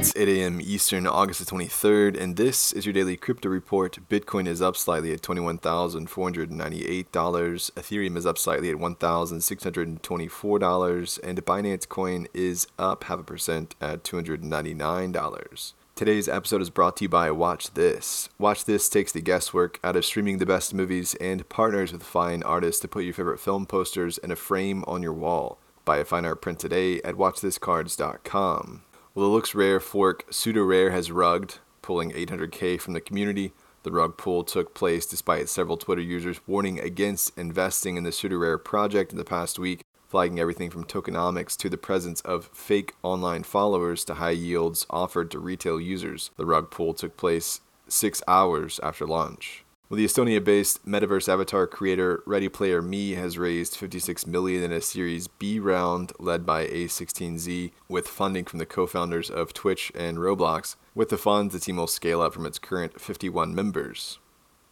It's 8 a.m. Eastern, August the 23rd, and this is your daily crypto report. Bitcoin is up slightly at $21,498. Ethereum is up slightly at $1,624, and Binance Coin is up half a percent at $299. Today's episode is brought to you by Watch This. Watch This takes the guesswork out of streaming the best movies and partners with fine artists to put your favorite film posters in a frame on your wall. Buy a fine art print today at watchthiscards.com. LooksRare fork SudoRare has rugged, pulling 800k from the community. The rug pull took place despite several Twitter users warning against investing in the SudoRare project in the past week, flagging everything from tokenomics to the presence of fake online followers to high yields offered to retail users. The rug pull took place six hours after launch. Well, the Estonia-based metaverse avatar creator Ready Player Me has raised 56 million in a Series B round led by A16Z with funding from the co-founders of Twitch and Roblox. With the funds, the team will scale up from its current 51 members.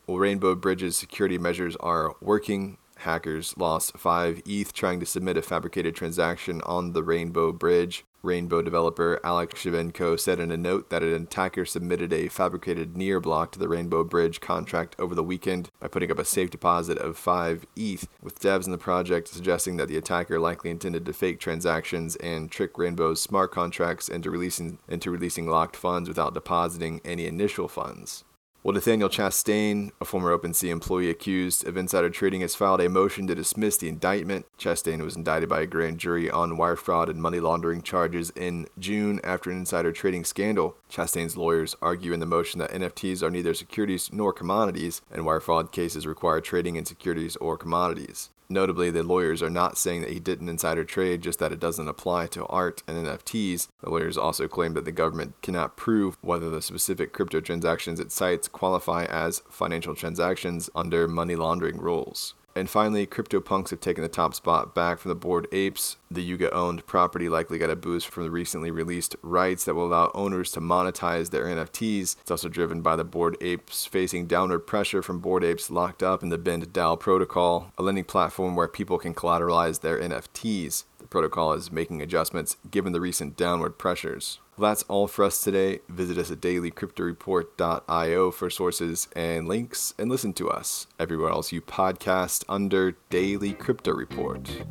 Well, Rainbow Bridge's security measures are working. Hackers lost 5 ETH trying to submit a fabricated transaction on the Rainbow Bridge. Rainbow developer Alex Shevchenko said in a note that an attacker submitted a fabricated NEAR block to the Rainbow Bridge contract over the weekend by putting up a safe deposit of 5 ETH, with devs in the project suggesting that the attacker likely intended to fake transactions and trick Rainbow's smart contracts into releasing into releasing locked funds without depositing any initial funds. Well, Nathaniel Chastain, a former OpenSea employee accused of insider trading, has filed a motion to dismiss the indictment. Chastain was indicted by a grand jury on wire fraud and money laundering charges in June after an insider trading scandal. Chastain's lawyers argue in the motion that NFTs are neither securities nor commodities, and wire fraud cases require trading in securities or commodities. Notably, the lawyers are not saying that he didn't insider trade, just that it doesn't apply to art and NFTs. The lawyers also claim that the government cannot prove whether the specific crypto transactions it cites qualify as financial transactions under money laundering rules. And finally, CryptoPunks have taken the top spot back from the Bored Apes. The Yuga owned property likely got a boost from the recently released rights that will allow owners to monetize their NFTs. It's also driven by the Bored Apes facing downward pressure from Bored Apes locked up in the Bend DAO protocol, a lending platform where people can collateralize their NFTs. Protocol is making adjustments given the recent downward pressures. Well, that's all for us today. Visit us at dailycryptoreport.io for sources and links, and listen to us everywhere else you podcast under Daily Crypto Report.